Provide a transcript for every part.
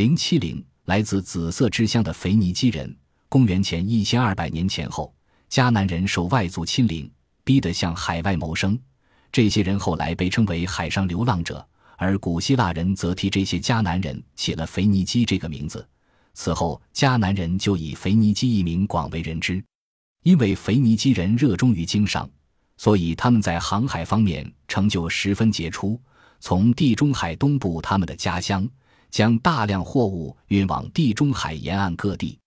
零七零，来自紫色之乡的腓尼基人，公元前一千二百年前后，迦南人受外族侵凌，逼得向海外谋生。这些人后来被称为海上流浪者，而古希腊人则替这些迦南人起了腓尼基这个名字。此后，迦南人就以腓尼基一名广为人知。因为腓尼基人热衷于经商，所以他们在航海方面成就十分杰出。从地中海东部他们的家乡，将大量货物运往地中海沿岸各地。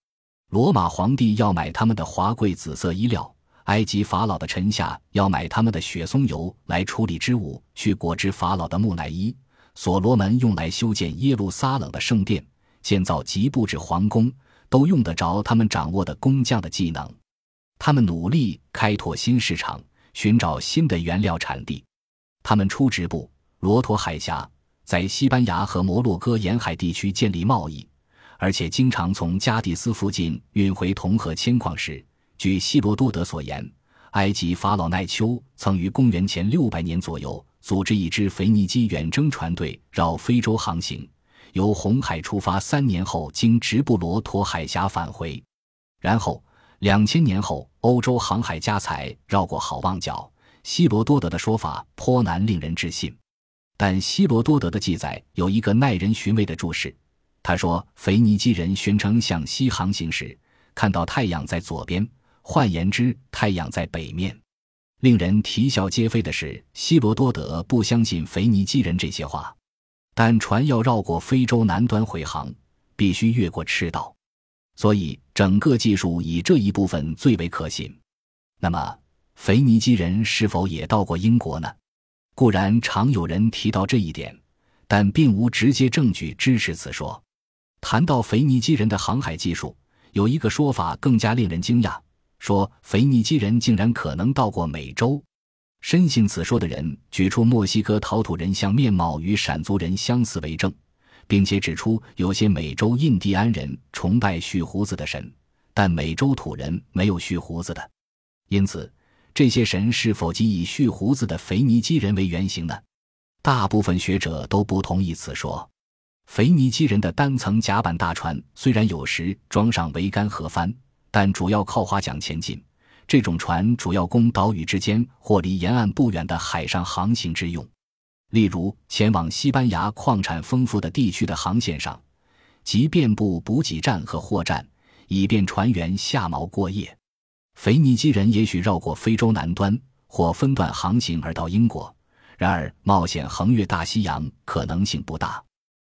罗马皇帝要买他们的华贵紫色衣料，埃及法老的臣下要买他们的雪松油来处理织物，去裹织法老的木乃伊。所罗门用来修建耶路撒冷的圣殿，建造及布置皇宫，都用得着他们掌握的工匠的技能。他们努力开拓新市场，寻找新的原料产地。他们出直布罗陀海峡，在西班牙和摩洛哥沿海地区建立贸易，而且经常从加的斯附近运回铜和铅矿石。据希罗多德所言，埃及法老奈丘曾于公元前六百年左右组织一支腓尼基远征船队绕非洲航行，由红海出发，三年后经直布罗陀海峡返回，然后。两千年后，欧洲航海家才绕过好望角。希罗多德的说法颇难令人置信，但希罗多德的记载有一个耐人寻味的注释。他说，腓尼基人宣称向西航行时看到太阳在左边，换言之，太阳在北面。令人啼笑皆非的是，希罗多德不相信腓尼基人这些话，但船要绕过非洲南端回航，必须越过赤道。所以，整个技术以这一部分最为可信。那么，腓尼基人是否也到过英国呢？固然常有人提到这一点，但并无直接证据支持此说。谈到腓尼基人的航海技术，有一个说法更加令人惊讶：说腓尼基人竟然可能到过美洲。深信此说的人举出墨西哥陶土人像面貌与闪族人相似为证。并且指出，有些美洲印第安人崇拜蓄胡子的神，但美洲土人没有蓄胡子的。因此，这些神是否即以蓄胡子的腓尼基人为原型呢？大部分学者都不同意此说。腓尼基人的单层甲板大船虽然有时装上桅杆和帆，但主要靠划桨前进。这种船主要供岛屿之间或离沿岸不远的海上航行之用。例如，前往西班牙矿产丰富的地区的航线上，即遍布补给站和货站，以便船员下锚过夜。腓尼基人也许绕过非洲南端，或分段航行而到英国。然而，冒险横越大西洋可能性不大。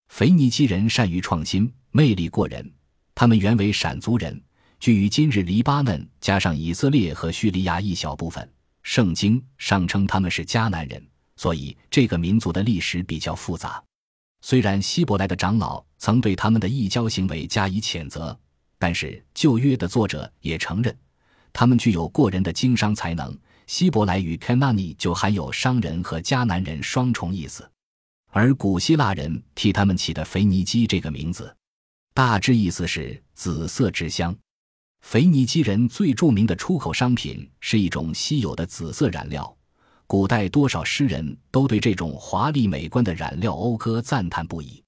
腓尼基人善于创新，魅力过人。他们原为闪族人，居于今日黎巴嫩，加上以色列和叙利亚一小部分。圣经上称他们是迦南人。所以，这个民族的历史比较复杂。虽然希伯来的长老曾对他们的异教行为加以谴责，但是旧约的作者也承认，他们具有过人的经商才能。希伯来语 “Kanani” 就含有商人和迦南人双重意思，而古希腊人替他们起的“腓尼基”这个名字，大致意思是“紫色之乡”。腓尼基人最著名的出口商品是一种稀有的紫色染料。古代多少诗人都对这种华丽美观的染料讴歌赞叹不已。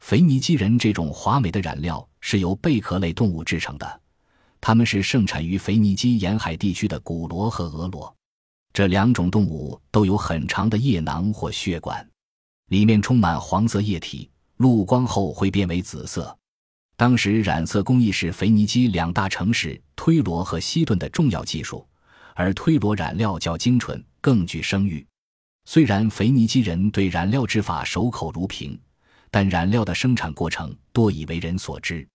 腓尼基人这种华美的染料是由贝壳类动物制成的，它们是盛产于腓尼基沿海地区的古罗和俄罗。这两种动物都有很长的液囊或血管，里面充满黄色液体，露光后会变为紫色。当时染色工艺是腓尼基两大城市推罗和西顿的重要技术，而推罗染料较精纯。更具声誉。虽然腓尼基人对染料制法守口如瓶，但染料的生产过程多已为人所知。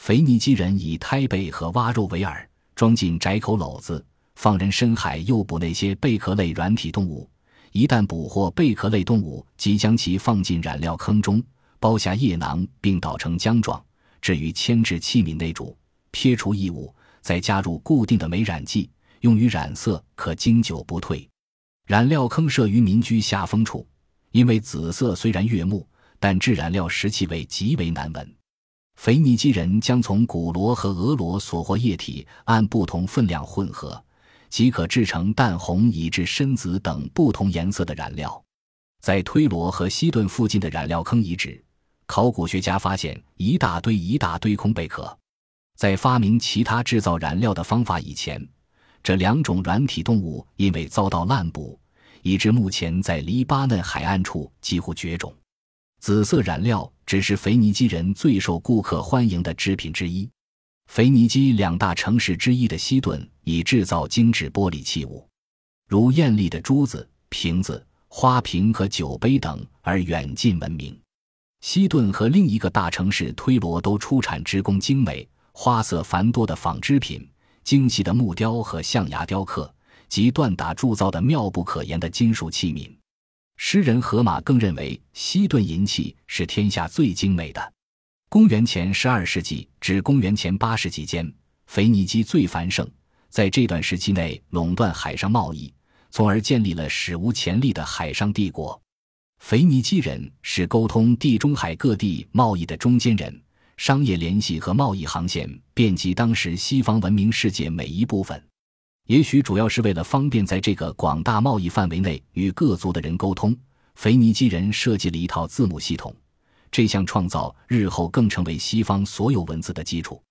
腓尼基人以胎背和蛙肉为饵，装进窄口篓子，放人深海诱捕那些贝壳类软体动物。一旦捕获贝壳类动物，即将其放进染料坑中，剥下液囊，并捣成浆状，置于铅制器皿内煮，撇除异物，再加入固定的酶染剂，用于染色，可经久不退。染料坑设于民居下风处，因为紫色虽然悦目，但制染料时气味极为难闻。腓尼基人将从古罗和俄罗所获液体按不同分量混合，即可制成淡红以至深紫等不同颜色的染料。在推罗和西顿附近的染料坑遗址，考古学家发现一大堆一大堆空贝壳。在发明其他制造燃料的方法以前，这两种软体动物因为遭到滥捕，以致目前在黎巴嫩海岸处几乎绝种。紫色染料只是腓尼基人最受顾客欢迎的制品之一。腓尼基两大城市之一的西顿以制造精致玻璃器物，如艳丽的珠子、瓶子、花瓶和酒杯等而远近闻名。西顿和另一个大城市推罗都出产织工精美、花色繁多的纺织品。精细的木雕和象牙雕刻及锻打铸造的妙不可言的金属器皿，诗人荷马更认为西顿银器是天下最精美的。公元前十二世纪至公元前八世纪间，腓尼基最繁盛，在这段时期内垄断海上贸易，从而建立了史无前例的海上帝国。腓尼基人是沟通地中海各地贸易的中间人。商业联系和贸易航线遍及当时西方文明世界每一部分，也许主要是为了方便在这个广大贸易范围内与各族的人沟通，腓尼基人设计了一套字母系统。这项创造日后更成为西方所有文字的基础。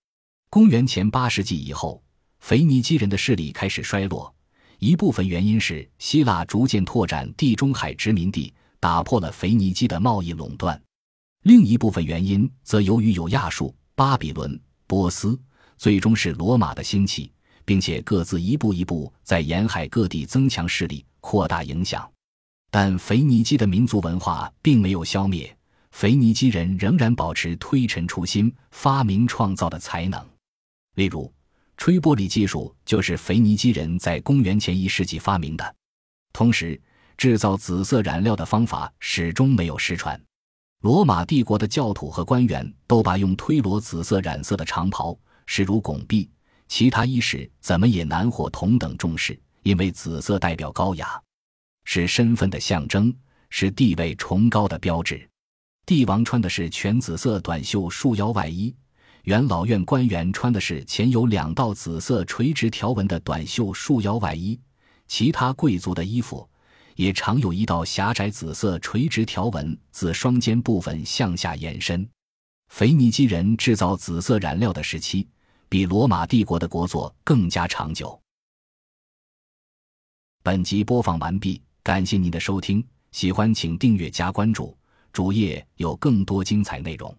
公元前八世纪以后，腓尼基人的势力开始衰落，一部分原因是希腊逐渐拓展地中海殖民地，打破了腓尼基的贸易垄断。另一部分原因则由于有亚述、巴比伦、波斯，最终是罗马的兴起，并且各自一步一步在沿海各地增强势力、扩大影响。但腓尼基的民族文化并没有消灭，腓尼基人仍然保持推陈出新、发明创造的才能。例如，吹玻璃技术就是腓尼基人在公元前一世纪发明的。同时，制造紫色染料的方法始终没有失传。罗马帝国的教徒和官员都把用推罗紫色染色的长袍视如拱璧，其他衣饰怎么也难获同等重视，因为紫色代表高雅，是身份的象征，是地位崇高的标志。帝王穿的是全紫色短袖束腰外衣，元老院官员穿的是前有两道紫色垂直条纹的短袖束腰外衣，其他贵族的衣服。也常有一道狭窄紫色垂直条纹自双肩部分向下延伸。腓尼基人制造紫色染料的时期，比罗马帝国的国祚更加长久。本集播放完毕，感谢您的收听，喜欢请订阅加关注，主页有更多精彩内容。